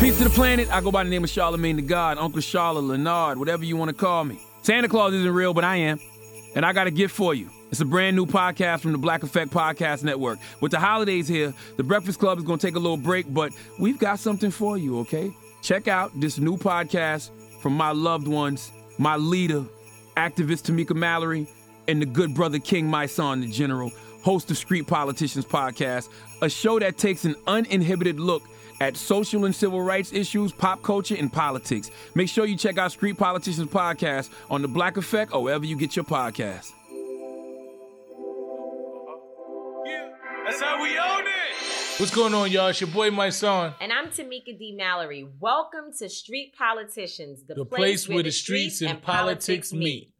Peace to the planet. I go by the name of Charlamagne the God, Uncle Charlotte, Leonard, whatever you want to call me. Santa Claus isn't real, but I am. And I got a gift for you. It's a brand new podcast from the Black Effect Podcast Network. With the holidays here, the Breakfast Club is going to take a little break, but we've got something for you, okay? Check out this new podcast from my loved ones, my leader, activist Tamika Mallory, and the good brother King Mysonne, the General, host of Street Politicians Podcast, a show that takes an uninhibited look at social and civil rights issues, pop culture, and politics. Make sure you check out Street Politicians Podcast on The Black Effect or wherever you get your podcast. That's how we own it. What's going on, y'all? It's your boy, Mysonne. And I'm Tamika D. Mallory. Welcome to Street Politicians, the, The place where the streets and politics meet.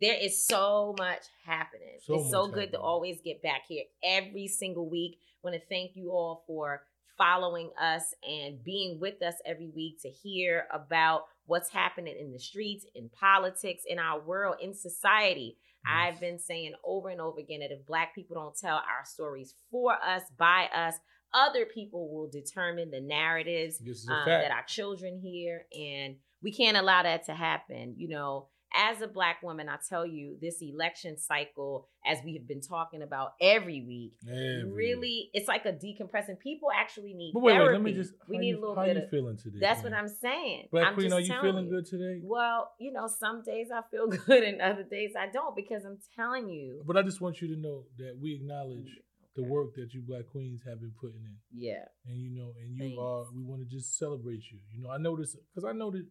There is so much happening. So it's so much good to always get back here every single week. want to thank you all for following us and being with us every week to hear about what's happening in the streets, in politics, in our world, in society. I've been saying over and over again that if Black people don't tell our stories for us, by us, other people will determine the narratives This is a um, that our children hear, and we can't allow that to happen. You know, as a black woman, I tell you, this election cycle, as we have been talking about every week, Every really, it's like a decompressing. People actually need But wait, wait, let me just. we need you, a little how bit you of. feeling today? That's man? what I'm saying. Black I'm Queen, are you feeling you. good today? Well, you know, some days I feel good and other days I don't because I'm telling you. But I just want you to know that we acknowledge mm, the work that you Black Queens have been putting in, Yeah. and you know, and you Thanks. are. We want to just celebrate you. You know, I know this because I know that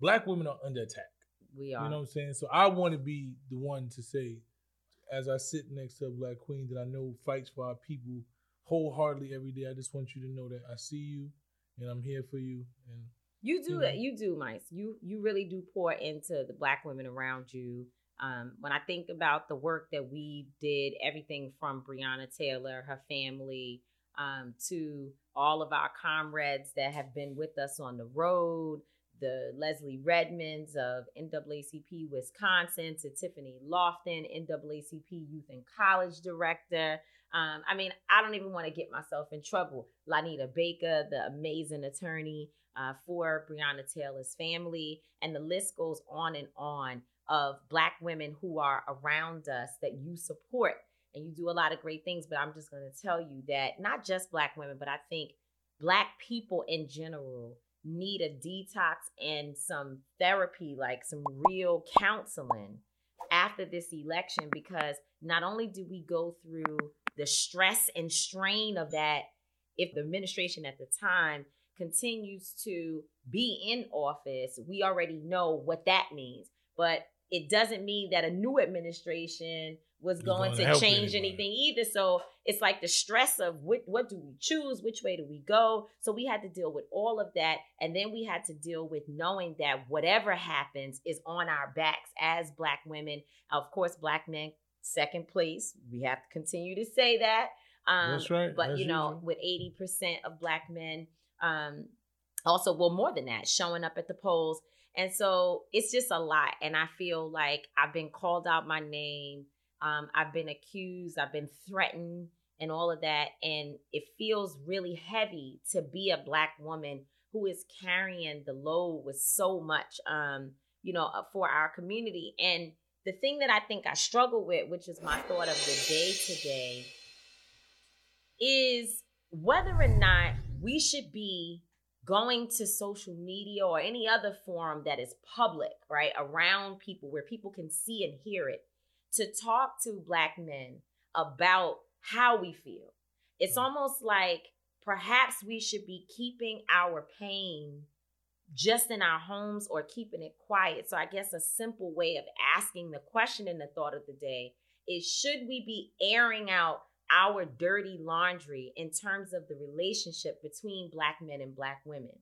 Black women are under attack. We are. You know what I'm saying? So I want to be the one to say, as I sit next to a black queen that I know fights for our people wholeheartedly every day. I just want you to know that I see you and I'm here for you. And You do you it. know. You do, Mice. You you really do pour into the black women around you. Um, when I think about the work that we did, everything from Breonna Taylor, her family, um, to all of our comrades that have been with us on the road, the Leslie Redmonds of NAACP Wisconsin, to Tiffany Loftin, NAACP Youth and College Director. Um, I mean, I don't even want to get myself in trouble. Lonita Baker, the amazing attorney uh, for Breonna Taylor's family, and the list goes on and on of Black women who are around us that you support. And you do a lot of great things, but I'm just going to tell you that not just Black women, but I think Black people in general need a detox and some therapy, like some real counseling after this election, because not only do we go through the stress and strain of that if the administration at the time continues to be in office, we already know what that means. But it doesn't mean that a new administration was going gonna to change anything either. So it's like the stress of what what do we choose, which way do we go? So we had to deal with all of that, and then we had to deal with knowing that whatever happens is on our backs as Black women. Of course, Black men second place. We have to continue to say that. Um, That's right, But as you know, usual. with eighty percent of Black men, um, also well more than that, showing up at the polls, and so it's just a lot. And I feel like I've been called out my name. Um, I've been accused. I've been threatened, and all of that. And it feels really heavy to be a Black woman who is carrying the load with so much, um, you know, uh, for our community. And the thing that I think I struggle with, which is my thought of the day today, is whether or not we should be going to social media or any other forum that is public, right, around people where people can see and hear it, to talk to Black men about how we feel. It's mm. almost like perhaps we should be keeping our pain just in our homes or keeping it quiet. So I guess a simple way of asking the question in the thought of the day is should we be airing out our dirty laundry in terms of the relationship between black men and black women?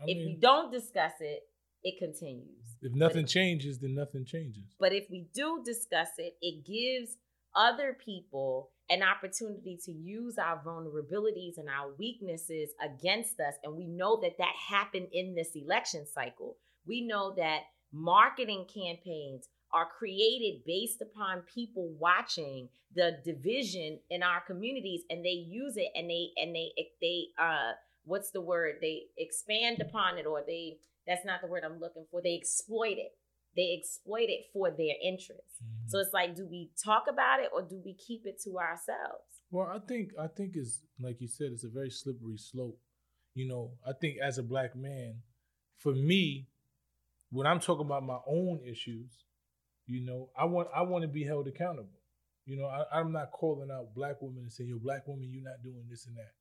I if we don't discuss it, it continues. if nothing changes, then nothing changes. But if we do discuss it, it gives other people an opportunity to use our vulnerabilities and our weaknesses against us. And we know that that happened in this election cycle. We know that marketing campaigns are created based upon people watching the division in our communities and they use it and they and they they uh what's the word? They expand upon it, or they that's not the word I'm looking for. They exploit it. They exploit it for their interests. Mm-hmm. So it's like, do we talk about it or do we keep it to ourselves? Well, I think I think it's like you said, it's a very slippery slope. You know, I think as a black man, for me, when I'm talking about my own issues, you know, I want I want to be held accountable. You know, I, am not calling out black women and saying, "Yo, black woman, you're not doing this and that."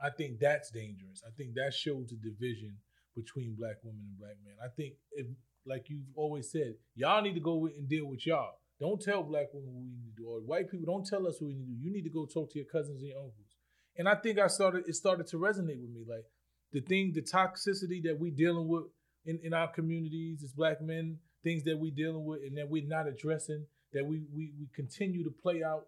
I think that's dangerous. I think that shows a division between black women and black men. I think, if, like you've always said, y'all need to go and deal with y'all. Don't tell black women what we need to do, or white people don't tell us what we need to do. You need to go talk to your cousins and your uncles. And I think I started it started to resonate with me, like the thing, the toxicity that we dealing with in, in our communities as black men, things that we're dealing with and that we're not addressing, that we we we continue to play out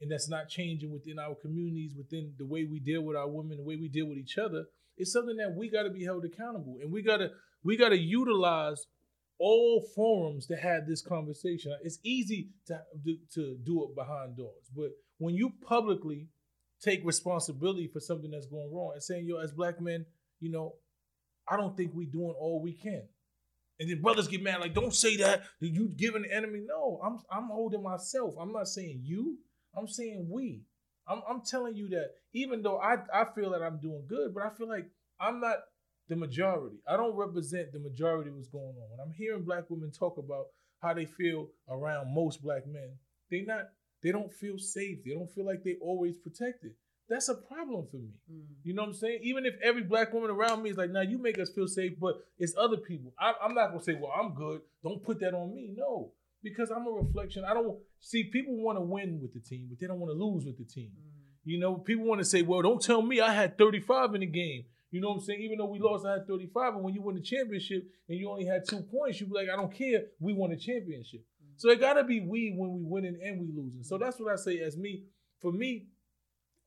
and that's not changing within our communities, within the way we deal with our women, the way we deal with each other, it's something that we got to be held accountable, and we gotta we gotta utilize all forums to have this conversation. It's easy to to do it behind doors, but when you publicly take responsibility for something that's going wrong and saying, "Yo, as black men, you know, I don't think we're doing all we can," and then brothers get mad, like, "Don't say that. You giving the enemy." No, I'm I'm holding myself. I'm not saying you. I'm saying we. I'm, I'm telling you that even though I, I feel that I'm doing good, but I feel like I'm not the majority. I don't represent the majority of what's going on. When I'm hearing black women talk about how they feel around most black men, they not they don't feel safe. They don't feel like they always protected. That's a problem for me. Mm. You know what I'm saying? Even if every black woman around me is like, "Now nah, you make us feel safe," but it's other people. I, I'm not gonna say, "Well, I'm good." Don't put that on me. No, because I'm a reflection. I don't see people want to win with the team, but they don't want to lose with the team. Mm. You know, people want to say, well, don't tell me I had 35 in the game. You know what I'm saying? Even though we lost, I had 35. And when you win the championship and you only had two points, you be like, I don't care. We won the championship. Mm. So it gotta be we when we winning and we losing. So that's what I say as me. For me,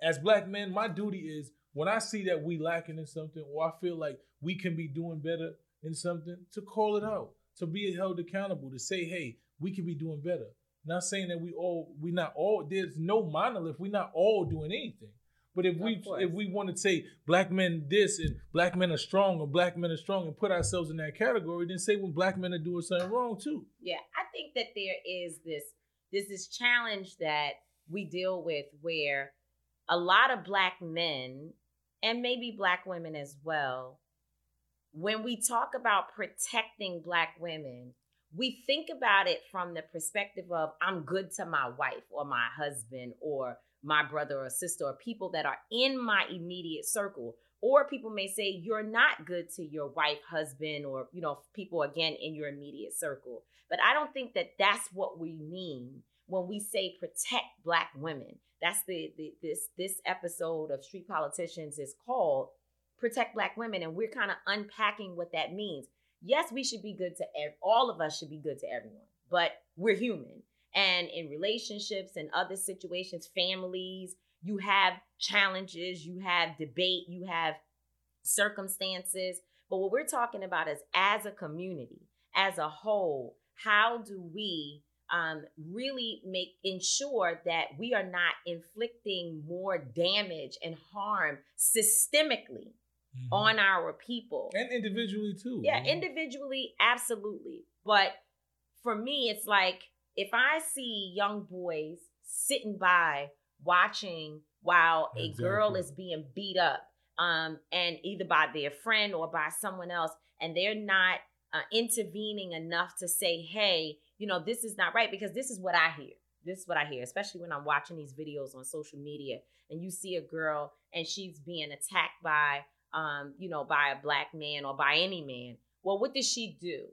as black men, my duty is when I see that we lacking in something or I feel like we can be doing better in something, to call it out, to be held accountable, to say, hey, we can be doing better. Not saying that we all we not all there's no monolith. We're not all doing anything. But if we if we want to say black men this and black men are strong or black men are strong and put ourselves in that category, then say when black men are doing something wrong too. Yeah, I think that there is this this this challenge that we deal with where a lot of black men and maybe black women as well, when we talk about protecting black women, we think about it from the perspective of I'm good to my wife or my husband or my brother or sister or people that are in my immediate circle. Or people may say you're not good to your wife husband or you know people again in your immediate circle. But i don't think that that's what we mean when we say protect black women that's the, the this this episode of street politicians is called protect black women and we're kind of unpacking what that means yes, we should be good to ev- all of us should be good to everyone, but we're human. And in relationships and other situations, families, you have challenges, you have debate, you have circumstances. But what we're talking about is as a community, as a whole, how do we um, really make ensure that we are not inflicting more damage and harm systemically mm-hmm. on our people and individually too. Yeah, individually, absolutely. But for me, it's like if I see young boys sitting by watching while exactly. a girl is being beat up, um, and either by their friend or by someone else, and they're not uh, intervening enough to say, "Hey, you know, this is not right," because this is what I hear. This is what I hear, especially when I'm watching these videos on social media, and you see a girl and she's being attacked by um, you know, by a black man or by any man. Well, what does she do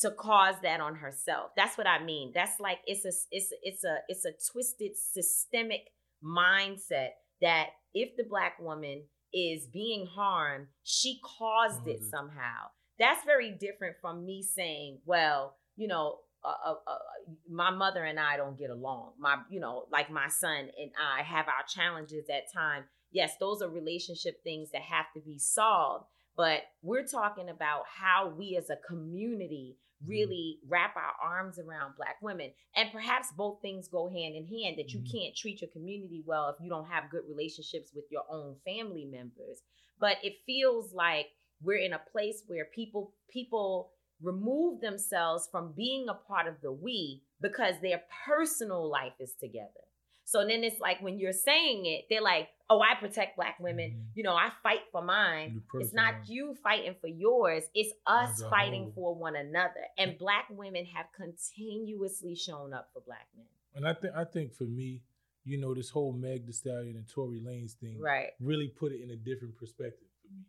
to cause that on herself? That's what I mean. That's like it's a it's it's a it's a twisted systemic mindset that if the black woman is being harmed, she caused mm-hmm. it somehow. That's very different from me saying, well, you know, uh, uh, uh, my mother and I don't get along. My, you know, like my son and I have our challenges at time yes, those are relationship things that have to be solved. but we're talking about how we as a community Mm-hmm. really wrap our arms around black women and perhaps both things go hand in hand that you Mhm. can't treat your community well if you don't have good relationships with your own family members but it feels like we're in a place where people people remove themselves from being a part of the we because their personal life is together. So then it's like when you're saying it they're like oh i protect black women. Mhm. you know i fight for mine. It's not you fighting for yours it's us fighting whole. for one another. And black women have continuously shown up for black men. And I think I think for me, you know, this whole Meg Thee Stallion and Tory Lanez thing right. really put it in a different perspective for me.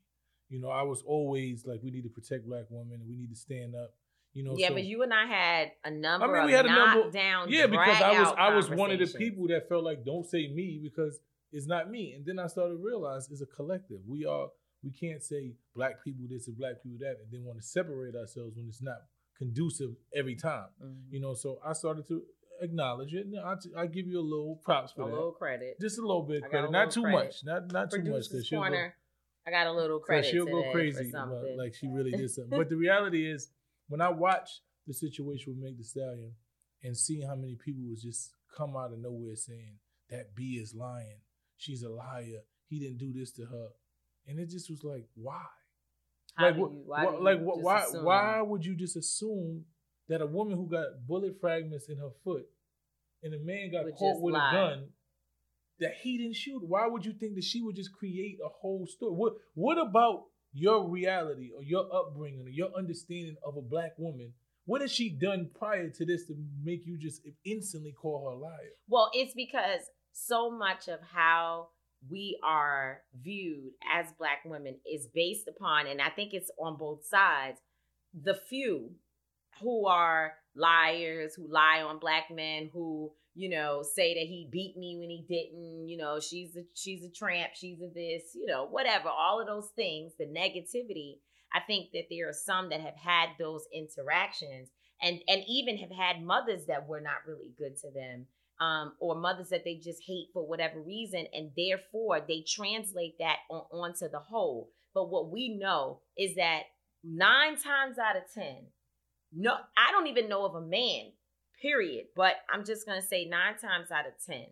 You know, I was always like, we need to protect black women and we need to stand up. You know, yeah so- but you and i had a number I mean, of we had a number- knockdown yeah, because I was I was one of the people that felt like don't say me because it's not me. And then I started to realize it's a collective. We are we can't say black people this and black people that and then want to separate ourselves when it's not conducive every time. Mhm. You know, so I started to acknowledge it. And I I give you a little props a for that. A little credit Just a little bit credit, not too credit. much, not not too much because corner i got a little credit So she'll go crazy, for but, something. like she really did something. but the reality is, when I watch the situation with Meg Thee Stallion and seeing how many people was just come out of nowhere saying that B is lying, she's a liar, he didn't do this to her, and it just was like, why? How like, what- you- why what- like why? assume? Why would you just assume that a woman who got bullet fragments in her foot and a man got Would caught with lie. a gun that he didn't shoot? Why would you think that she would just create a whole story? What What about your reality or your upbringing or your understanding of a black woman? What has she done prior to this to make you just instantly call her a liar? Well, it's because so much of how we are viewed as black women is based upon, and I think it's on both sides, the few who are liars, who lie on black men, who you know say that he beat me when he didn't. You know, she's a she's a tramp, she's a this, you know, whatever. All of those things, the negativity. I think that there are some that have had those interactions and and even have had mothers that were not really good to them um, or mothers that they just hate for whatever reason, and therefore they translate that on, onto the whole. But what we know is that nine times out of ten, no, I don't even know of a man, period. But I'm just gonna say nine times out of ten,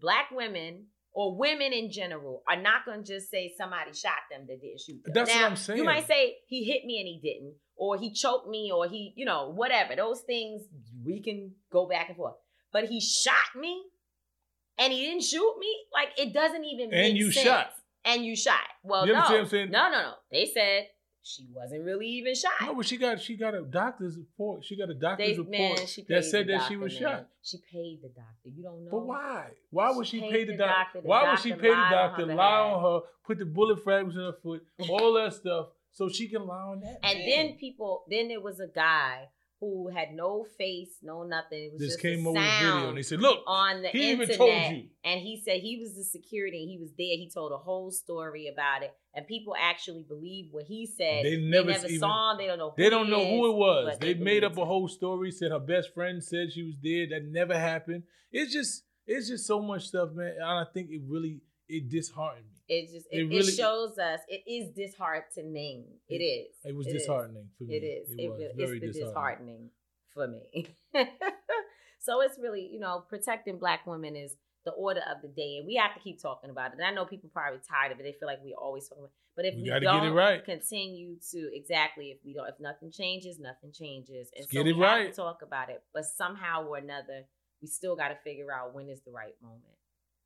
black women or women in general are not gonna just say somebody shot them that didn't shoot them. That's what I'm saying. You might say he hit me and he didn't, or he choked me, or he, you know, whatever. Those things we can go back and forth. But he shot me and he didn't shoot me. Like it doesn't even make sense. And you shot. And you shot. Well, You no, understand what I'm saying? no, no, no. They said she wasn't really even shot. No, but she got she got a doctor's report. She got a doctor's they, report man, that said that she was man. shot. She paid the doctor. You don't know. But why? Why would she, She pay the the doctor? The Why would she pay the doctor, lie on her, put the bullet fragments in her foot, all that stuff, so she can lie on that? And man? then people, then there was a guy who had no face, no nothing. It was this just came a over video and they said, "Look, on the he internet. even told you." And he said he was the security. And he was there. He told a whole story about it, and people actually believe what he said. They never even- saw him. They don't know. Who They don't know who is, it was. but They made up a whole story. Said her best friend said she was there. That never happened. It's just, it's just so much stuff, man. And I think it really, it disheartened me. It just It it, it really- shows us it is disheartening. It is. It was It is. disheartening for me. It is. It, was very it's disheartening. disheartening for me. so it's really, you know, protecting black women is the order of the day, and we have to keep talking about it. And I know people probably tired of it; they feel like we always talking about. It. But if We we, don't right. continue to exactly, if we don't, if nothing changes, nothing changes, and Let's so get it we have right. to talk about it. But somehow or another, we still got to figure out when is the right moment.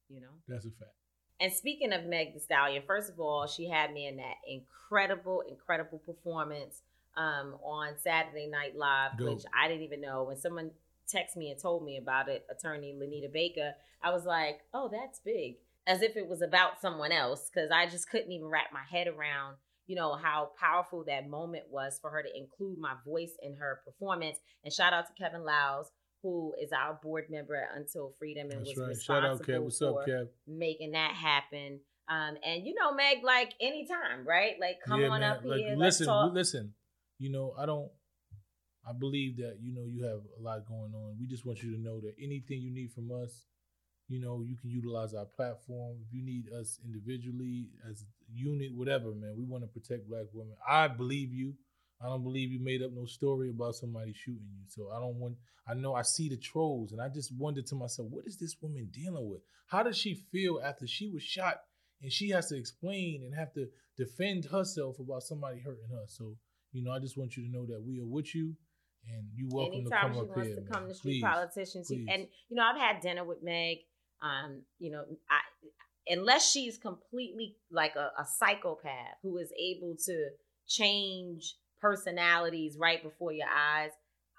You know. That's a fact. And speaking of Meg Thee Stallion, first of all, she had me in that incredible, incredible performance um, on Saturday Night Live, Dope. which I didn't even know. When someone texted me and told me about it, attorney Lonita Baker, I was like, oh, that's big. As if it was about someone else, because I just couldn't even wrap my head around, you know, how powerful that moment was for her to include my voice in her performance. And shout out to Kevin Liles, who is our board member at Until Freedom and That's was right. Shout out, responsible Kev. What's for up, Kev? making that happen. Um, and you know, Meg, like anytime, right? Like come Yeah, on man. up Like, here. let's listen, talk. listen. You know, I don't. I believe that you know you have a lot going on. We just want you to know that anything you need from us, you know, you can utilize our platform. If you need us individually, as a unit, whatever, man. We want to protect black women. I believe you. I don't believe you made up no story about somebody shooting you. So I don't want. I know I see the trolls, and I just wonder to myself, what is this woman dealing with? How does she feel after she was shot, and she has to explain and have to defend herself about somebody hurting her? So you know, I just want you to know that we are with you, and you welcome Anytime to she come up wants here. to man. come to street Please. politicians, please. and you know, I've had dinner with Meg. Um, you know, I unless she's completely like a, a psychopath who is able to change personalities right before your eyes.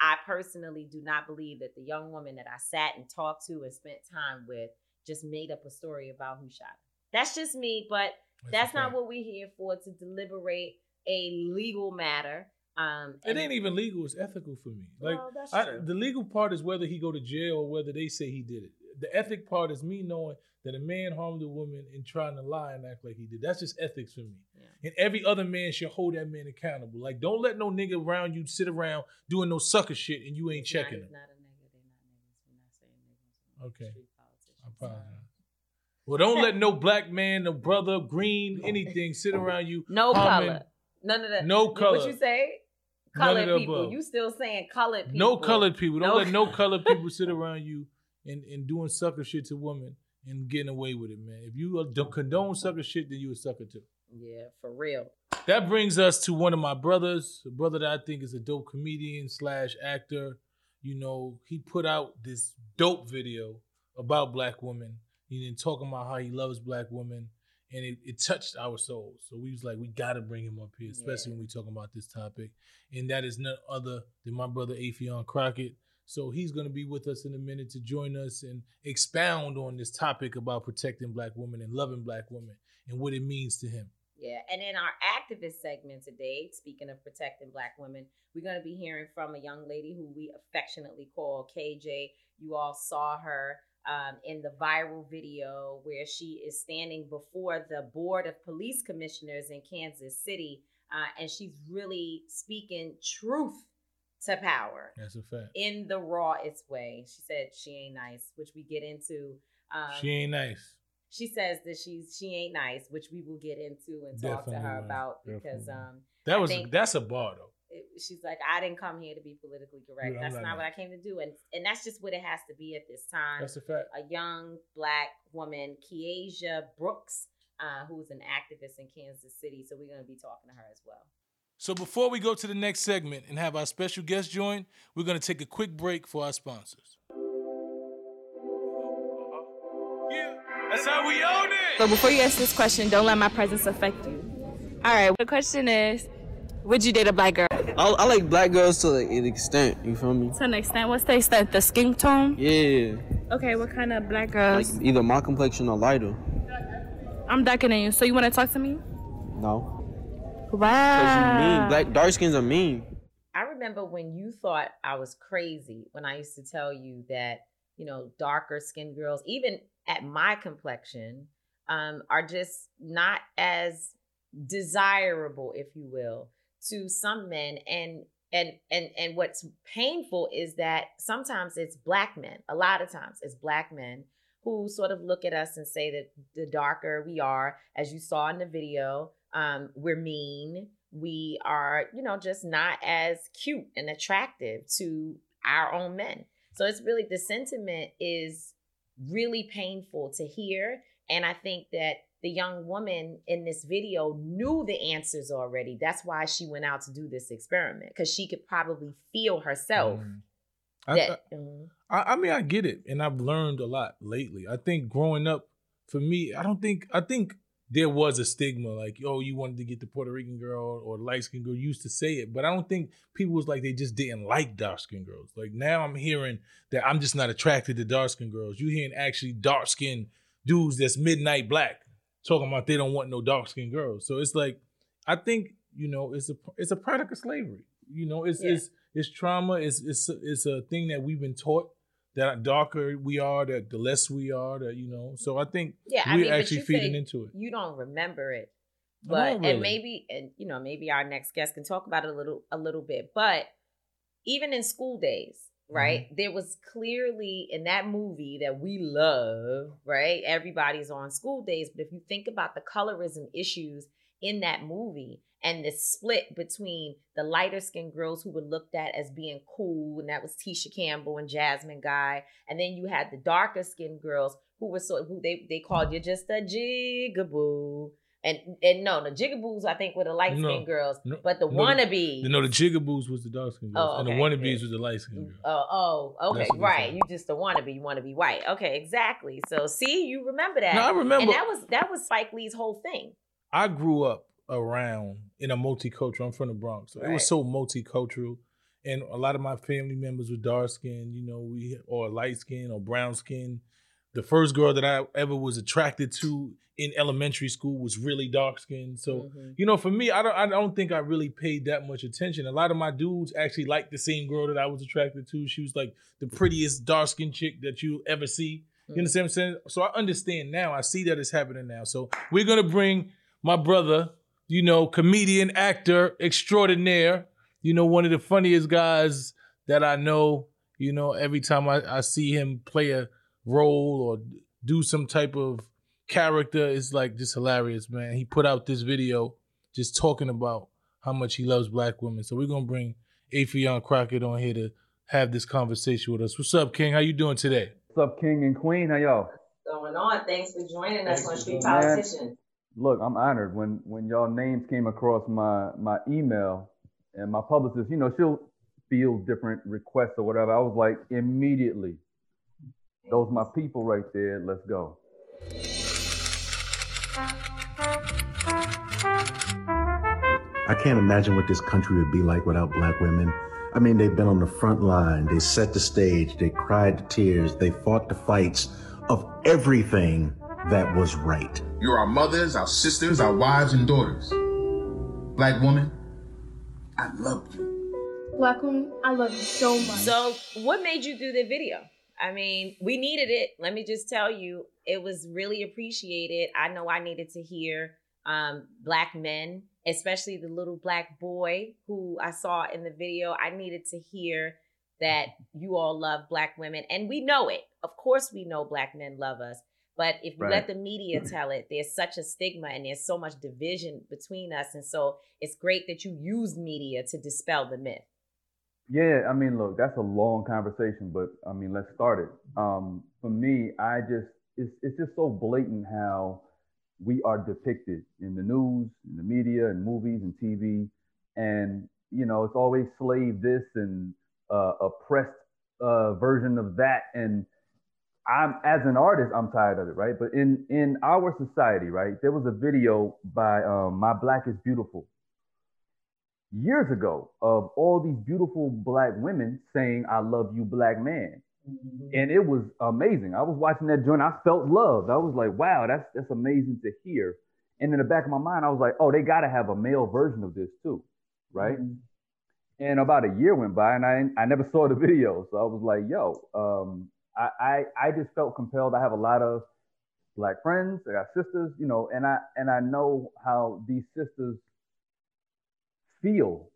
I personally do not believe that the young woman that I sat and talked to and spent time with just made up a story about who shot her. That's just me, but that's a not what we're here for to deliberate a legal matter. Um, It ain't even legal. It's ethical for me. Like Well, that's I, the legal part is whether he go to jail or whether they say he did it. The ethic part is me knowing that a man harmed a woman and trying to lie and act like he did. That's just ethics for me. Yeah. And every other man should hold that man accountable. Like, don't let no nigga around you sit around doing no sucker shit and you ain't It's checking it's him. not a nigga. They're not niggas. We're not saying niggas. We're Okay. I apologize. Well, don't let no black man, no brother, green, anything sit around you. No harming- color. None of that. No color. What you say? Colored people. above. You still saying colored people? No colored people. Don't No let no colored people sit around you and, and doing sucker shit to women and getting away with it, man. If you uh, don't condone sucker shit, then you a sucker too. Yeah, for real. That brings us to one of my brothers, a brother that I think is a dope comedian slash actor. You know, he put out this dope video about black women. He then talking about how he loves black women, and it, it touched our souls. So we was like, we gotta bring him up here, especially Yeah. when we talking about this topic. And that is none other than my brother Affion Crockett. So he's gonna be with us in a minute to join us and expound on this topic about protecting black women and loving black women and what it means to him. Yeah, and in our activist segment today, speaking of protecting Black women, we're going to be hearing from a young lady who we affectionately call KJ. You all saw her um, in the viral video where she is standing before the Board of Police Commissioners in Kansas City, uh, and she's really speaking truth to power That's a fact. in the rawest way. She said she ain't nice, which we get into. Um, she ain't nice. she says that she's she ain't nice, which we will get into and talk to her will. about because Definitely. um That I was that's a bar though. it, she's like I didn't come here to be politically correct. Yeah, that's not what I came to do, and and that's just what it has to be at this time. That's a fact. a young black woman, Kiesha Brooks, uh, who's an activist in Kansas City. So we're gonna be talking to her as well. So before we go to the next segment and have our special guest join, we're gonna take a quick break for our sponsors. Yeah, that's how we own it. So before you ask this question, don't let my presence affect you. All right. The question is, would you date a black girl? I, I like black girls to like an extent. You feel me? To an extent, what's the extent? The skin tone? Yeah, Okay, what kind of black like girls? either my complexion or lighter. I'm darker than you, so you want to talk to me? No, cause Wow. you mean black dark skins are mean. I remember when you thought I was crazy when I used to tell you that, you know, darker skinned girls, even at my complexion, um, are just not as desirable, if you will, to some men. And and and and what's painful is that sometimes it's black men, a lot of times it's black men who sort of look at us and say that the darker we are, as you saw in the video, um, we're mean. We are, you know, just not as cute and attractive to our own men. So it's really the sentiment is really painful to hear. And I think that the young woman in this video knew the answers already. That's why she went out to do this experiment because she could probably feel herself Mm. I, that. Mhm. I, I mean, I get it, and I've learned a lot lately. I think growing up, for me, I don't think I think there was a stigma like, oh, you wanted to get the Puerto Rican girl or light skinned girl. You used to say it, but I don't think people was like they just didn't like dark skinned girls. Like now, I'm hearing that I'm just not attracted to dark skinned girls. You hearing actually dark skinned dudes that's midnight black talking about they don't want no dark skinned girls. So it's like, I think you know, it's a it's a product of slavery. You know, it's Yeah. it's it's trauma. It's it's it's a thing that we've been taught that darker we are, that the less we are, that you know. So I think Yeah, we're mean, actually feeding into it. You don't remember it, but really. and maybe and you know maybe our next guest can talk about it a little a little bit. But even in School Daze, mm-hmm. right? There was clearly in that movie that we love, right? Everybody's on School Daze, but if you think about the colorism issues in that movie and the split between the lighter skinned girls who were looked at as being cool, and that was Tisha Campbell and Jasmine Guy, and then you had the darker skinned girls who were so who they they called you just a jigaboo. And and no, the jigaboos I think were the light skinned No, girls, no, but the wannabe no, wannabes. You know, the jigaboos was the dark skinned girls, Oh, and the okay, wannabes good. was the light skinned girls. Oh, oh, okay, That's what we right. You just a wannabe. You want to be white. Okay, exactly. So see, you remember that. No, I remember. And that was that was Spike Lee's whole thing. I grew up around in a multicultural. I'm from the Bronx, so it was so multicultural, and a lot of my family members were dark skinned, you know, we or light skin or brown skin. The first girl that I ever was attracted to in elementary school was really dark skinned. So Mhm. you know, for me, I don't I don't think I really paid that much attention. A lot of my dudes actually liked the same girl that I was attracted to. She was like the prettiest dark skinned chick that you ever see. You Mhm. understand what I'm saying? So I understand now. I see that it's happening now. So we're gonna bring my brother, you know, comedian, actor extraordinaire, you know, one of the funniest guys that I know. You know, every time I, I see him play a role or do some type of character, it's like just hilarious, man. He put out this video just talking about how much he loves black women. So we're gonna bring Affion Crockett on here to have this conversation with us. What's up, King? How you doing today? What's up, King and Queen? How y'all? Going on. Thanks for joining us on Street Man. Politician. Look, I'm honored when when y'all names came across my my email and my publicist. You know, she'll field different requests or whatever. I was like, immediately, those my people right there. Let's go. I can't imagine what this country would be like without black women. I mean, they've been on the front line, they set the stage, they cried the tears, they fought the fights of everything that was right. You're our mothers, our sisters, our wives, and daughters. Black woman, I love you. Black woman, I love you so much. So, what made you do the video? I mean, we needed it. Let me just tell you, it was really appreciated. I know I needed to hear um, black men, especially the little black boy who I saw in the video. I needed to hear that you all love black women, and we know it. Of course, we know black men love us. But if you Right. let the media tell it, there's such a stigma and there's so much division between us. And so it's great that you use media to dispel the myth. Yeah, I mean, look, that's a long conversation, but I mean, let's start it. Um, for me, I just it's it's just so blatant how we are depicted in the news, in the media, and movies and TV, and you know, it's always slave this and uh, oppressed uh, version of that, and I'm as an artist, I'm tired of it, right? But in in our society, right, there was a video by um, My Black is Beautiful years ago of all these beautiful black women saying, I love you, black man. And it was amazing. I was watching that joint. I felt loved. I was like, wow, that's that's amazing to hear. And in the back of my mind, I was like, oh, they gotta have a male version of this too, right? And about a year went by and I I never saw the video. So I was like, yo, um, I, I I just felt compelled. I have a lot of black friends, I got sisters, you know, and I and I know how these sisters feel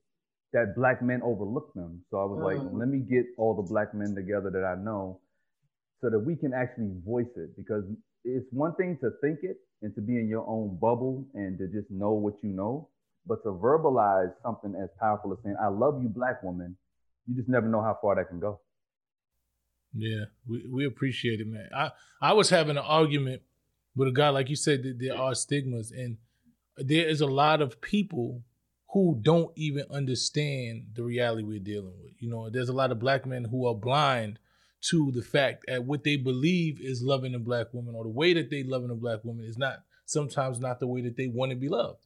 that black men overlook them. So I was like, Mm. let me get all the black men together that I know so that we can actually voice it because it's one thing to think it and to be in your own bubble and to just know what you know, but to verbalize something as powerful as saying, I love you, black woman, you just never know how far that can go. Yeah, we, we appreciate it, man. I, I was having an argument with a guy, like you said, that there are stigmas, and there is a lot of people who don't even understand the reality we're dealing with. You know, there's a lot of black men who are blind to the fact that what they believe is loving a black woman or the way that they loving a black woman is not sometimes not the way that they want to be loved.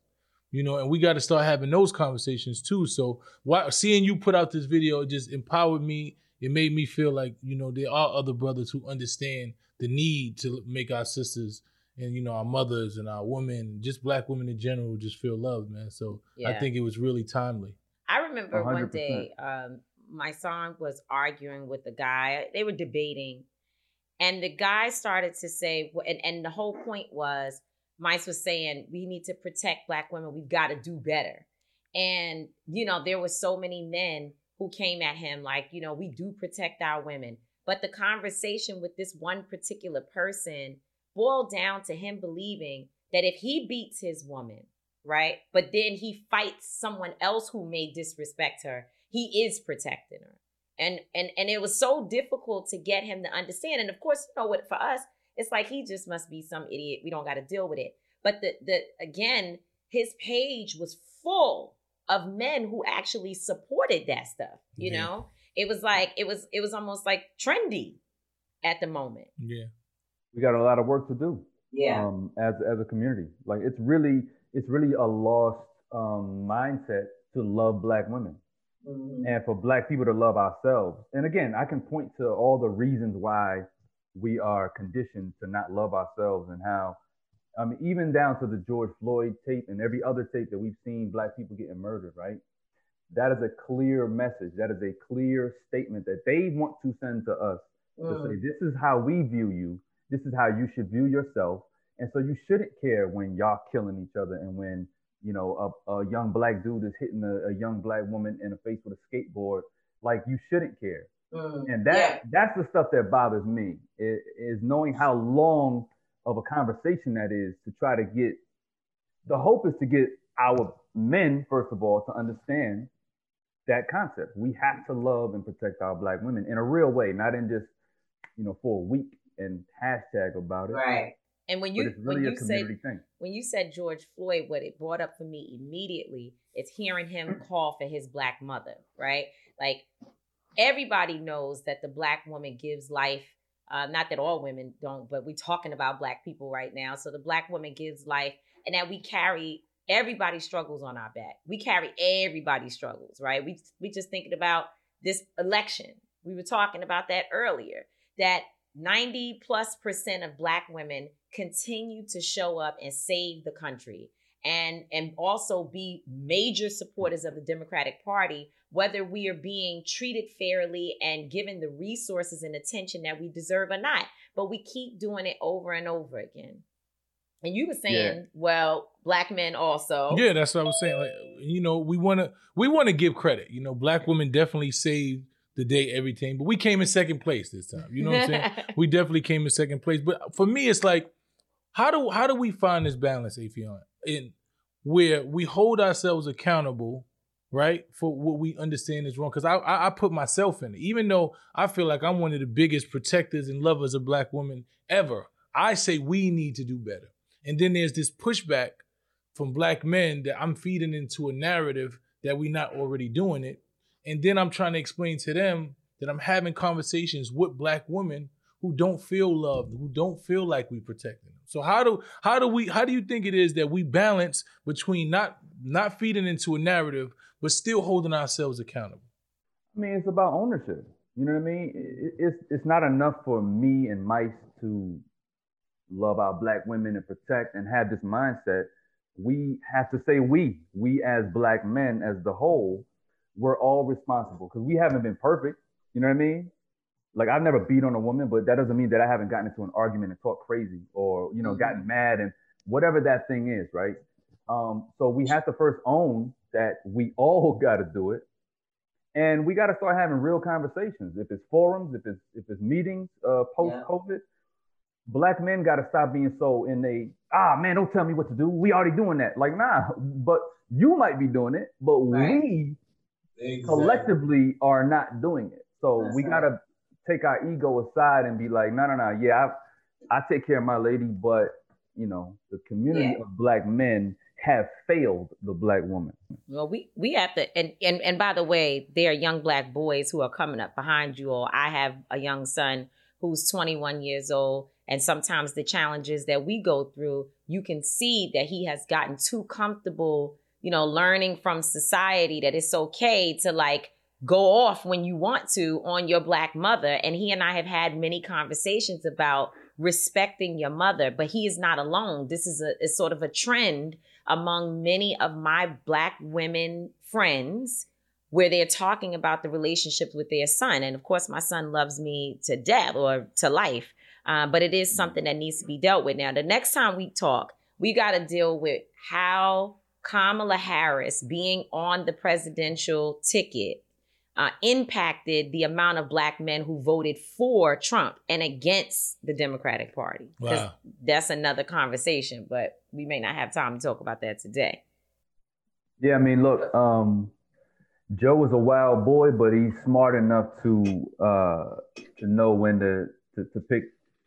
You know, and we got to start having those conversations too. So, why, seeing you put out this video just empowered me. It made me feel like you know there are other brothers who understand the need to make our sisters and you know our mothers and our women, just black women in general, just feel loved, man. So I think it was really timely. I remember one 100%. day, um, Mysonne was arguing with a guy. They were debating, and the guy started to say, and, and the whole point was, Mice was saying, we need to protect black women. We've got to do better. And, you know, there were so many men who came at him like, you know, we do protect our women. But the conversation with this one particular person boiled down to him believing that if he beats his woman, right, but then he fights someone else who may disrespect her, he is protecting her. And and and it was so difficult to get him to understand. And of course, you know what for us, it's like he just must be some idiot. We don't got to deal with it. But the the again, his page was full of men who actually supported that stuff. You yeah. know, it was like it was it was almost like trendy at the moment. Yeah, we got a lot of work to do. Yeah, um, as as a community, like it's really it's really a lost um, mindset to love black women. Mm-hmm. And for black people to love ourselves. And again, I can point to all the reasons why we are conditioned to not love ourselves and how I mean, even down to the George Floyd tape and every other tape that we've seen black people getting murdered, right? That is a clear message. That is a clear statement that they want to send to us mm. to say, this is how we view you. This is how you should view yourself. And so you shouldn't care when y'all killing each other and when, you know, a, a young black dude is hitting a, a, young black woman in the face with a skateboard. Like you shouldn't care. Mm. And that yeah. that's the stuff that bothers me is, is knowing how long of a conversation that is to try to get the hope is to get our men first of all to understand that concept we have to love and protect our black women in a real way not in just you know for a week and hashtag about it right and when you really when you said thing. when you said George Floyd, what it brought up for me immediately is hearing him mm-hmm. call for his black mother, right? Like everybody knows that the black woman gives life uh, not that all women don't, but we're talking about black people right now. So the black woman gives life, and that we carry everybody's struggles on our back. We carry everybody's struggles, right? We we just thinking about this election. We were talking about that earlier. That 90 plus percent of black women continue to show up and save the country and and also be major supporters of the Democratic Party whether we are being treated fairly and given the resources and attention that we deserve or not. But we keep doing it over and over again. And you were saying, yeah. well, black men also. Yeah, that's what I was saying. Like, you know, we wanna we wanna give credit. You know, black women definitely saved the day everything, but we came in second place this time. You know what I'm saying? we definitely came in second place. But for me, it's like, how do how do we find this balance, Affion, in where we hold ourselves accountable right for what we understand is wrong. Because I, I, I put myself in it. Even though i feel like i'm one of the biggest protectors and lovers of black women ever i say we need to do better. And then there's this pushback from black men that i'm feeding into a narrative that we're not already doing it. And then i'm trying to explain to them that i'm having conversations with black women who don't feel loved who don't feel like we protecting them so how do how do we how do you think it is that we balance between not not feeding into a narrative but still holding ourselves accountable? I mean, it's about ownership. You know what I mean? It's it's not enough for me and Mice to love our black women and protect and have this mindset. We have to say we, we as black men as the whole, we're all responsible because we haven't been perfect. You know what I mean? Like I've never beat on a woman, but that doesn't mean that I haven't gotten into an argument and talked crazy or you know mm-hmm. gotten mad and whatever that thing is, right? Um, so we have to first own that we all got to do it, and we got to start having real conversations. If it's forums, if it's if it's meetings uh, post COVID, yeah. black men got to stop being so in a ah man, don't tell me what to do. We already doing that. Like nah, but you might be doing it, but right. we exactly. collectively are not doing it. So That's we got to take our ego aside and be like, no, no, no, yeah, I, I take care of my lady, but you know, the community yeah. of black men have failed the black woman. Well, we we have to, and and and by the way, there are young black boys who are coming up behind you all. I have a young son who's 21 years old, and sometimes the challenges that we go through, you can see that he has gotten too comfortable, you know, learning from society that it's okay to like go off when you want to on your black mother. And he and I have had many conversations about respecting your mother, but he is not alone. This is a, is sort of a trend among many of my black women friends where they're talking about the relationships with their son. And of course, my son loves me to death or to life, uh, but it is something that needs to be dealt with. Now, the next time we talk, we got to deal with how Kamala Harris being on the presidential ticket uh, impacted the amount of black men who voted for Trump and against the Democratic Party. 'Cause Wow. That's another conversation, but we may not have time to talk about that today. Yeah, I mean, look, um, Joe was a wild boy, but he's smart enough to uh, to know when to, to to pick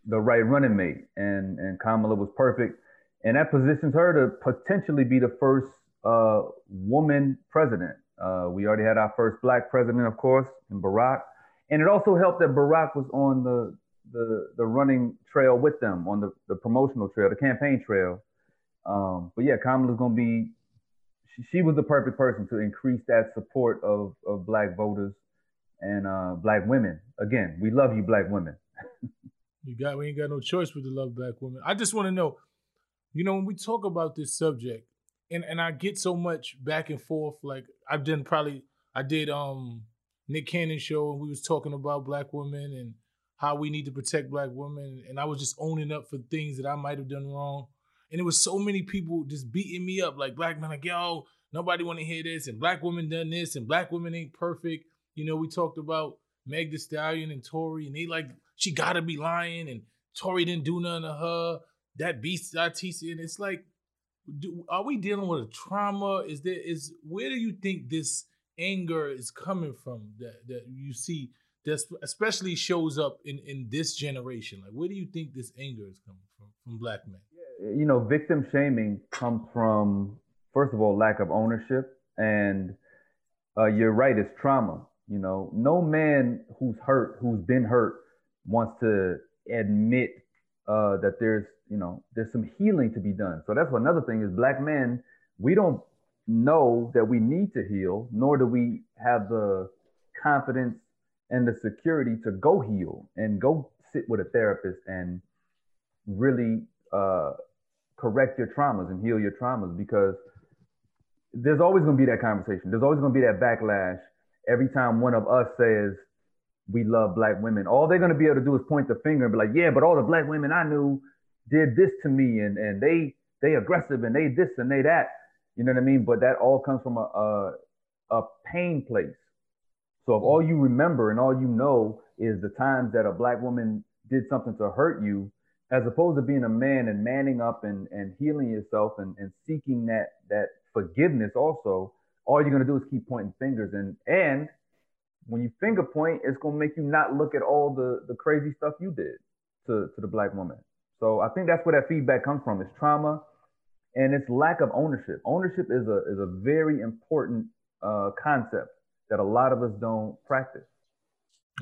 the right running mate, and and Kamala was perfect, and that positions her to potentially be the first uh, woman president. Uh, we already had our first black president, of course, in Barack, and it also helped that Barack was on the the the running trail with them on the the promotional trail, the campaign trail. Um, but yeah, Kamala's gonna be she, she was the perfect person to increase that support of, of black voters and uh, black women. Again, we love you, black women. You got we ain't got no choice but to love black women. I just want to know, you know, when we talk about this subject, and and I get so much back and forth. Like I've done probably I did um Nick Cannon show and we was talking about black women and how we need to protect black women, and I was just owning up for things that I might have done wrong. And it was so many people just beating me up, like black men, like yo, nobody want to hear this, and black women done this, and black women ain't perfect. You know, we talked about Meg Thee Stallion and Tory, and they like she gotta be lying, and Tory didn't do nothing to her. That beast Artisa, and it's like, do, are we dealing with a trauma? Is there is where do you think this anger is coming from that that you see that especially shows up in in this generation? Like, where do you think this anger is coming from from black men? You know, victim shaming comes from first of all lack of ownership, and uh, you're right, it's trauma. You know, no man who's hurt, who's been hurt, wants to admit uh, that there's you know there's some healing to be done. So that's another thing is black men we don't know that we need to heal, nor do we have the confidence and the security to go heal and go sit with a therapist and really uh, correct your traumas and heal your traumas because there's always going to be that conversation. There's always going to be that backlash every time one of us says we love black women. All they're going to be able to do is point the finger and be like, yeah, but all the black women I knew did this to me and, and they they aggressive and they this and they that. You know what I mean? But that all comes from a, a, a pain place. So if all you remember and all you know is the times that a black woman did something to hurt you, as opposed to being a man and manning up and, and healing yourself and, and seeking that that forgiveness also, all you're gonna do is keep pointing fingers and and when you finger point, it's gonna make you not look at all the the crazy stuff you did to, to the black woman. So I think that's where that feedback comes from. It's trauma and it's lack of ownership. Ownership is a is a very important uh, concept that a lot of us don't practice.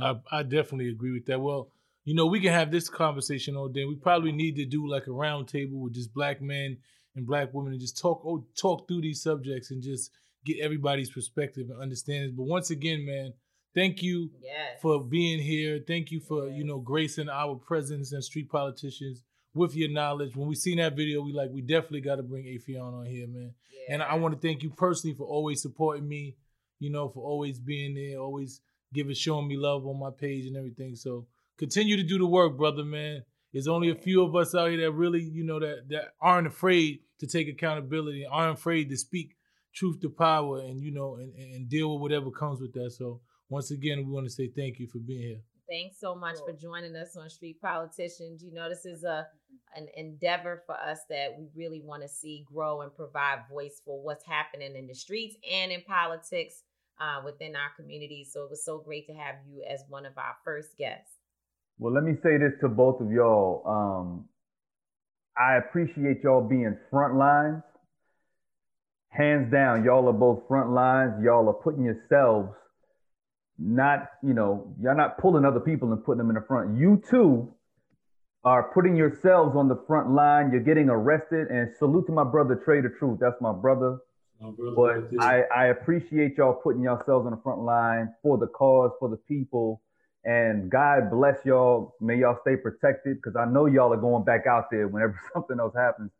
I, I definitely agree with that. Well, you know, we can have this conversation all day. We probably need to do like a round table with just black men and black women and just talk oh, talk through these subjects and just get everybody's perspective and understanding. But once again, man, thank you Yes. for being here. Thank you for, you know, gracing our presence and street politicians with your knowledge. When we seen that video, we like we definitely got to bring Affion on here, man. And I want to thank you personally for always supporting me, you know, for always being there, always giving showing me love on my page and everything. So continue to do the work, brother, man. There's only a few of us out here that really, you know, that that aren't afraid to take accountability, aren't afraid to speak truth to power and you know and, and deal with whatever comes with that. So once again, we want to say thank you for being here. Thanks so much for joining us on Street Politicians. You know, this is a an endeavor for us that we really want to see grow and provide voice for what's happening in the streets and in politics uh, within our community. So it was so great to have you as one of our first guests. Well, let me say this to both of y'all. Um, I appreciate y'all being front lines. Hands down, y'all are both front lines. Y'all are putting yourselves, not, you know, y'all not pulling other people and putting them in the front. You too are putting yourselves on the front line. You're getting arrested. And salute to my brother, Trae tha Truth. That's my brother. But I, I appreciate y'all putting yourselves on the front line for the cause, for the people. And God bless y'all. May y'all stay protected because I know y'all are going back out there whenever something else happens.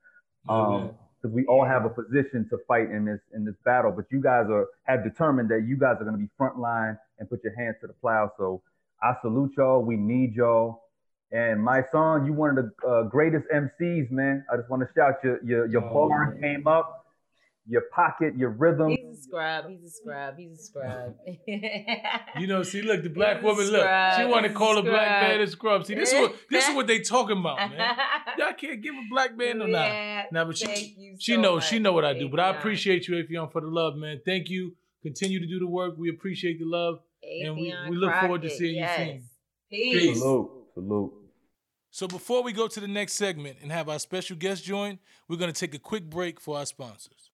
Um, because we all have a position to fight in this in this battle. But you guys are have determined that you guys are going to be front line and put your hands to the plow. So I salute y'all. We need y'all. And my son, you one of the uh, greatest MCs, man. I just want to shout your your your bar came up. Your pocket, your rhythm. He's a scrub. He's a scrub. He's a scrub. You know, see, look, the black He's a woman, look, she want to He's a call a black man a scrub. See, this is what this is what they talking about, man. Y'all can't give a black man no nah. Yeah, Nah, but she thank you she so knows she know what I do. But I Affion. appreciate you, Affion, for the love, man. Thank you. Continue to do the work. We appreciate the love, and we, we look forward to seeing yes. you soon. Peace. Salute, salute. So before we go to the next segment and have our special guest join, we're going to take a quick break for our sponsors.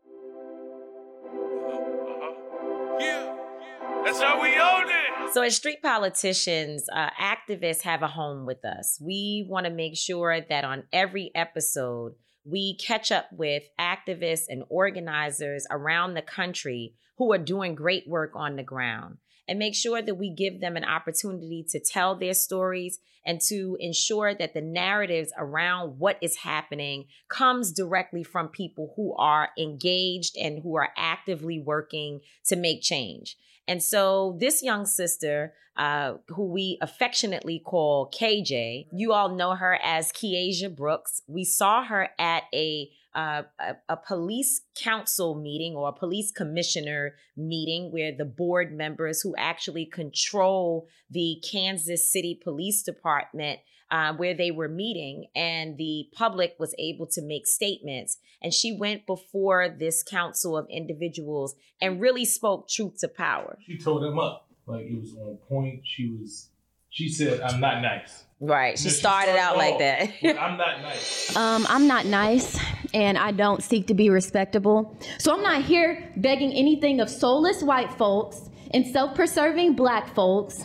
That's how we own it. So, as street politicians, uh, activists have a home with us. We want to make sure that on every episode, we catch up with activists and organizers around the country who are doing great work on the ground and make sure that we give them an opportunity to tell their stories and to ensure that the narratives around what is happening comes directly from people who are engaged and who are actively working to make change. And so, this young sister, uh, who we affectionately call KJ, you all know her as Keiajah Brooks. We saw her at a uh, a, a police council meeting or a police commissioner meeting where the board members who actually control the Kansas City Police Department uh, where they were meeting, and the public was able to make statements. And she went before this council of individuals and really spoke truth to power. She told them up like it was on point. She was. She said, "I'm not nice." Right. She And then started out like that. I'm not nice. Um, I'm not nice and I don't seek to be respectable. So I'm not here begging anything of soulless white folks and self preserving black folks.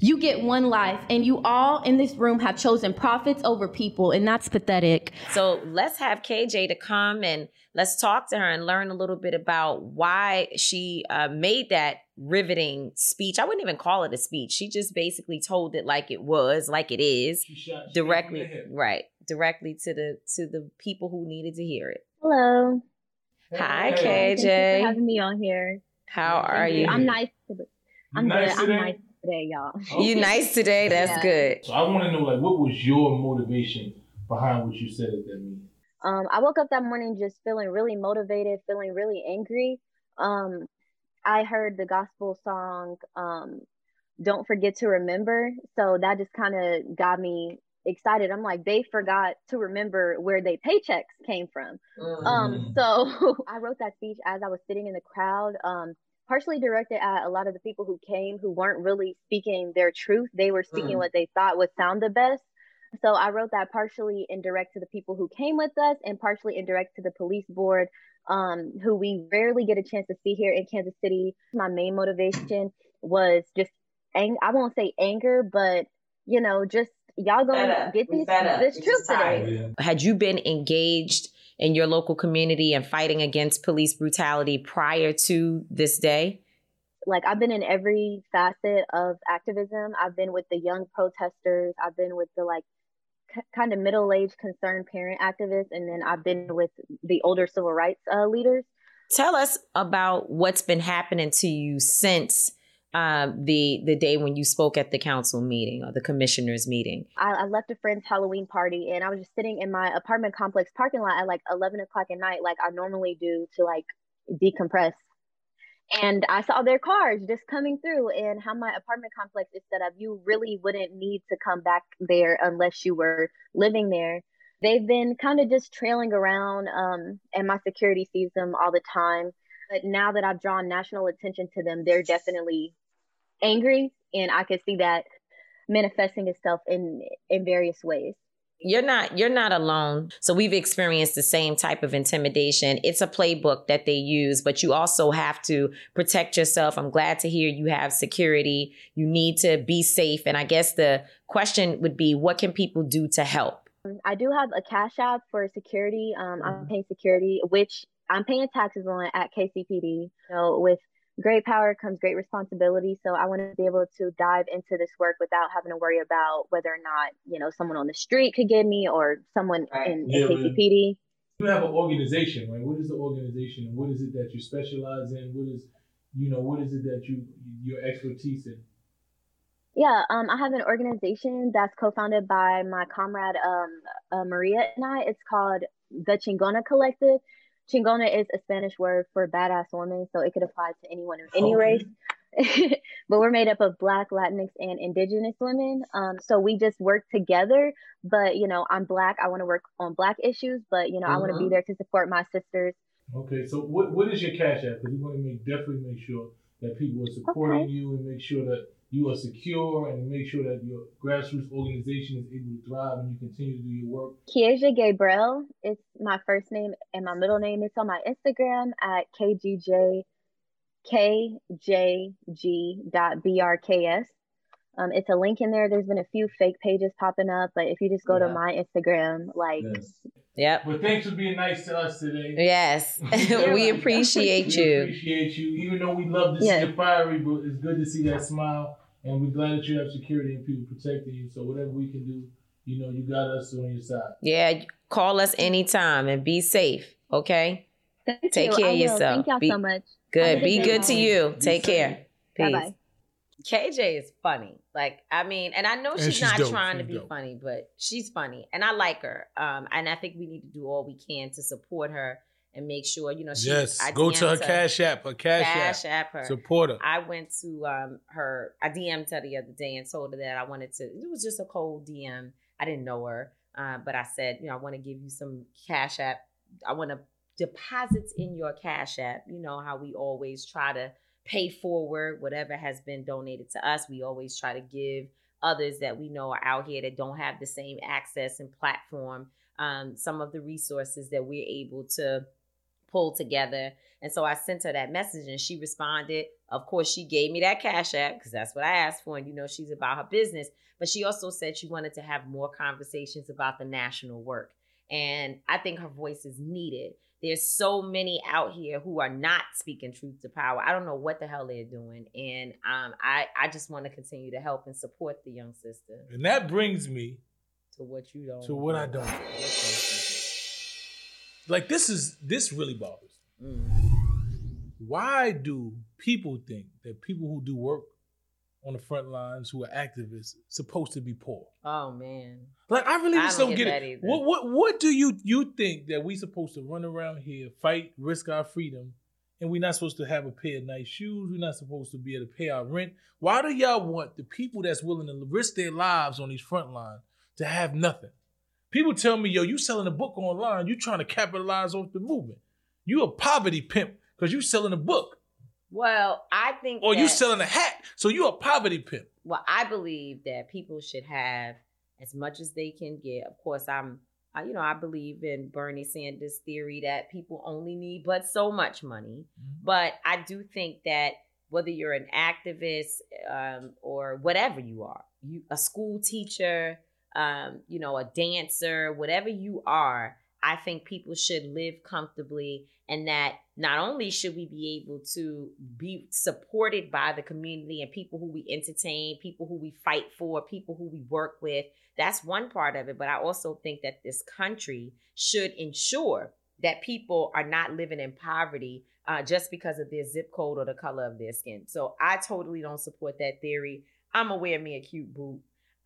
You get one life, and you all in this room have chosen profits over people, and that's pathetic. So let's have KJ to come and let's talk to her and learn a little bit about why she uh, made that riveting speech. I wouldn't even call it a speech. She just basically told it like it was, like it is, She shot straight from the directly, right, directly to the to the people who needed to hear it. Hello. Hi, Hey. Thank you KJ. for having me on here. How are you? I'm nice. Today. I'm nice good. today? I'm nice today, y'all. You nice today? That's Yeah. good. So I want to know, like, what was your motivation behind what you said at that meeting? Um, I woke up that morning just feeling really motivated, feeling really angry. Um, I heard the gospel song, um, "Don't Forget to Remember," so that just kind of got me excited. I'm like, they forgot to remember where their paychecks came from. Um, so I wrote that speech as I was sitting in the crowd, um, partially directed at a lot of the people who came who weren't really speaking their truth. They were speaking Mm. what they thought would sound the best. So I wrote that partially indirect to the people who came with us and partially indirect to the police board, um, who we rarely get a chance to see here in Kansas City. My main motivation was just, ang- I won't say anger, but you know, just y'all gonna get these this this truth today. Had you been engaged in your local community and fighting against police brutality prior to this day? like I've been in every facet of activism. I've been with the young protesters. I've been with the like k- kind of middle-aged concerned parent activists, and then I've been with the older civil rights uh, leaders. Tell us about what's been happening to you since um, the the day when you spoke at the council meeting or the commissioners meeting. I, I left a friend's Halloween party, and I was just sitting in my apartment complex parking lot at like 11 o'clock at night, like I normally do to like decompress. And I saw their cars just coming through, and how my apartment complex is set up. You really wouldn't need to come back there unless you were living there. They've been kind of just trailing around, um, and my security sees them all the time. But now that I've drawn national attention to them, they're definitely angry, and I can see that manifesting itself in in various ways. You're not you're not alone. So we've experienced the same type of intimidation. It's a playbook that they use, but you also have to protect yourself. I'm glad to hear you have security. You need to be safe. And I guess the question would be what can people do to help? I do have a cash app for security. Um, I'm paying security, which I'm paying taxes on at KCPD. So with great power comes great responsibility. So I want to be able to dive into this work without having to worry about whether or not you know someone on the street could get me or someone in, Yeah, in man. KCPD. You have an organization, right? What is the organization, and what is it that you specialize in? What is, you know, what is it that you your expertise in? Yeah, um, I have an organization that's co-founded by my comrade um, uh, Maria and I. It's called the Chingona Collective. Chingona is a Spanish word for badass woman, so it could apply to anyone of any Okay. race. but we're made up of Black, Latinx, and Indigenous women. Um, so we just work together. But you know, I'm Black. I want to work on Black issues, but you know, I want to be there to support my sisters. Okay, so what what is your cash app? Because we want to make definitely make sure that people are supporting you and make sure that you are secure and make sure that your grassroots organization is able to thrive and you continue to do your work. Keiajah Gabriel is my first name and my middle name. It's on my Instagram at kgj kjg.brks. Um, it's a link in there. There's been a few fake pages popping up, but if you just go to my Instagram, like Yep. But thanks for being nice to us today. Yes. Yeah. we appreciate We you. appreciate you. Even though we love to Yeah. see you fiery, but it's good to see that smile. And we're glad that you have security and people protecting you. So whatever we can do, you know, you got us on your side. Yeah. Call us anytime and be safe. Okay. Thank Take you. care I of will. yourself. Thank y'all Be- so much. Good. Be good to you. Be Take safe. care. Peace. Bye-bye. KJ is funny. Like, I mean, and I know she's, she's not dope. trying to be dope. funny, but she's funny. And I like her. Um, and I think we need to do all we can to support her and make sure, you know, she Yes, I go to her Cash App, her Cash, Cash App. App her. Support her. I went to um her I DM'd her the other day and told her that I wanted to it was just a cold DM. I didn't know her. Uh, but I said, you know, I want to give you some cash app. I want to deposits in your cash app. You know how we always try to pay forward whatever has been donated to us. We always try to give others that we know are out here that don't have the same access and platform um, some of the resources that we're able to pull together. And so I sent her that message and she responded. Of course, she gave me that cash app because that's what I asked for. And you know, she's about her business. But she also said she wanted to have more conversations about the national work. And I think her voice is needed. There's so many out here who are not speaking truth to power. I don't know what the hell they're doing. And um, I, I just want to continue to help and support the young sister And that brings me to what you don't to what I do. don't. Like this is this really bothers. me. Mm. Why do people think that people who do work on the front lines who are activists supposed to be poor? Oh man. Like I really I just don't don't, get get, it. What what what do you you think that we supposed to run around here, fight, risk our freedom, and we're not supposed to have a pair of nice shoes? We're not supposed to be able to pay our rent. Why do y'all want the people that's willing to risk their lives on these front lines to have nothing? People tell me, yo, you selling a book online, you trying to capitalize off the movement. You a poverty pimp because you selling a book. Well, I think Or you that- selling a hat, so you a poverty pimp. well i believe that people should have as much as they can get of course i'm I, you know i believe in bernie sanders theory that people only need but so much money but i do think that whether you're an activist um, or whatever you are you a school teacher um, you know a dancer whatever you are i think people should live comfortably and that not only should we be able to be supported by the community and people who we entertain, people who we fight for, people who we work with, that's one part of it. But I also think that this country should ensure that people are not living in poverty uh, just because of their zip code or the color of their skin. So I totally don't support that theory. I'm gonna wear me a cute boot.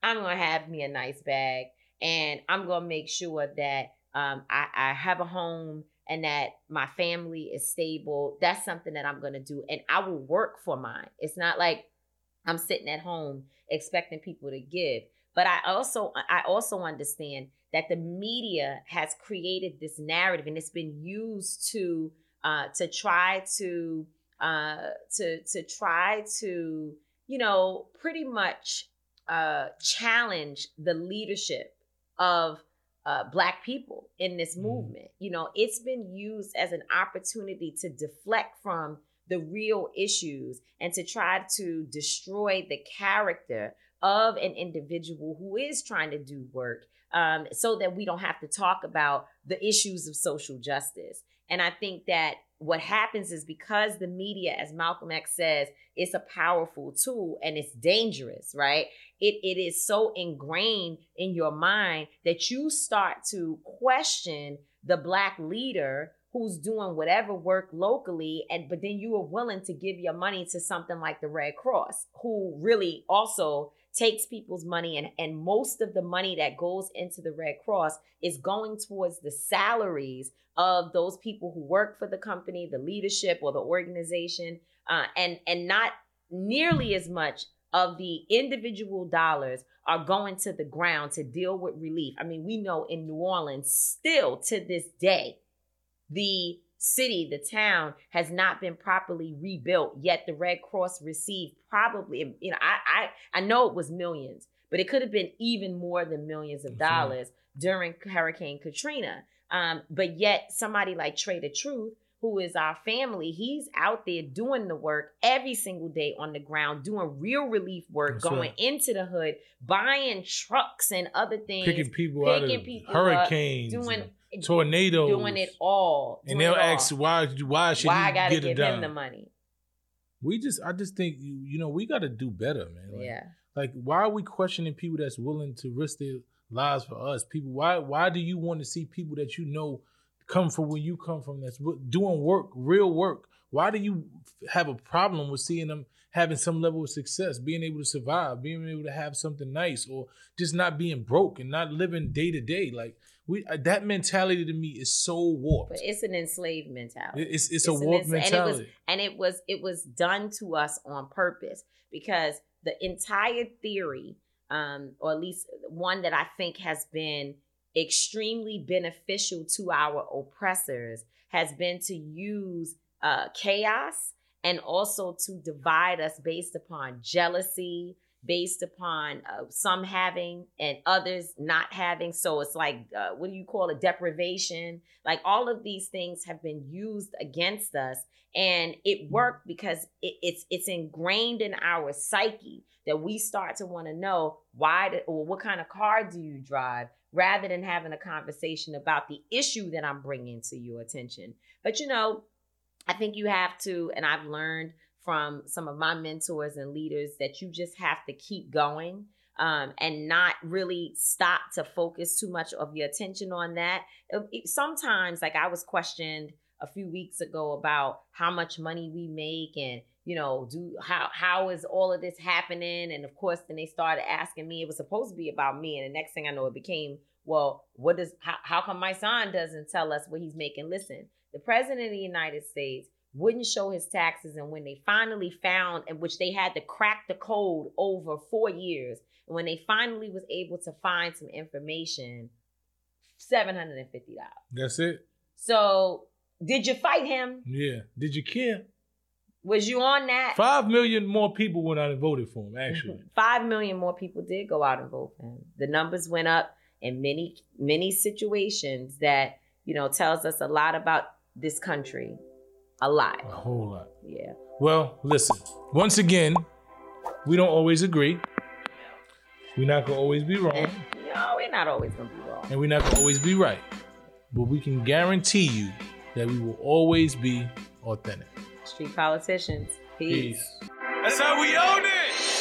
I'm gonna have me a nice bag, and I'm gonna make sure that um, I, I have a home and that my family is stable. That's something that I'm gonna do, and I will work for mine. It's not like I'm sitting at home expecting people to give. But I also I also understand that the media has created this narrative and it's been used to uh, to try to uh, to to try to you know pretty much uh, challenge the leadership of uh, black people in this movement. You know, it's been used as an opportunity to deflect from the real issues and to try to destroy the character of an individual who is trying to do work um, so that we don't have to talk about the issues of social justice. And I think that what happens is because the media, as Malcolm X says, it's a powerful tool and it's dangerous, right? It, it is so ingrained in your mind that you start to question the black leader who's doing whatever work locally and but then you are willing to give your money to something like the red cross who really also takes people's money and and most of the money that goes into the Red Cross is going towards the salaries of those people who work for the company, the leadership or the organization, uh, and and not nearly as much of the individual dollars are going to the ground to deal with relief. I mean, we know in New Orleans, still to this day, the city, the town has not been properly rebuilt. Yet the Red Cross received probably, you know, I I, I know it was millions, but it could have been even more than millions of dollars during Hurricane Katrina. Um, but yet somebody like Trae tha Truth, who is our family, he's out there doing the work every single day on the ground, doing real relief work, That's going right. into the hood, buying trucks and other things, Picking people out picking of people up, hurricanes, doing and tornadoes, doing it all. and they'll ask why why should why I gotta get give him the money. We just I just think you you know we got to do better, man. Like, Yeah. Like why are we questioning people that's willing to risk their lives for us? People, why why do you want to see people that you know come from where you come from that's doing work, real work? Why do you have a problem with seeing them having some level of success, being able to survive, being able to have something nice, or just not being broke and not living day to day? Like we uh, that mentality to me is so warped. But it's an enslaved mentality. It- it's- it's a warped ens- And it was mentality. and it was it was done to us on purpose because the entire theory, um, or at least one that I think has been extremely beneficial to our oppressors, has been to use uh, chaos and also to divide us based upon jealousy, based upon uh, some having and others not having. So it's like, uh, what do you call it? Deprivation. Like all of these things have been used against us, and it worked because it, it's it's ingrained in our psyche that we start to want to know why do, or what kind of car do you drive rather than having a conversation about the issue that I'm bringing to your attention. But you know, I think you have to, and I've learned from some of my mentors and leaders that you just have to keep going um, and not really stop to focus too much of your attention on that. It- it- sometimes, like I was questioned a few weeks ago about how much money we make and you know do how how is all of this happening? And of course then they started asking me it was supposed to be about me. And the next thing i know it became well what does how, how come Mysonne doesn't tell us what he's making? Listen the president of the united states wouldn't show his taxes and when they finally found and which they had to crack the code over four years and when they finally was able to find some information $750 That's it. so did you fight him Yeah. Did you care? was you on that Five million more people went out and voted for him. Actually, Five million more people did go out and vote for him. The numbers went up in many, many situations that, you know, tells us a lot about this country. A lot. a whole lot. Yeah. Well, listen. Once again, we don't always agree. We're not gonna always be wrong, No, we're not always gonna be wrong. and we're not gonna always be right. But we can guarantee you that we will always be authentic. Street politicians. Peace. Peace. That's how we own it.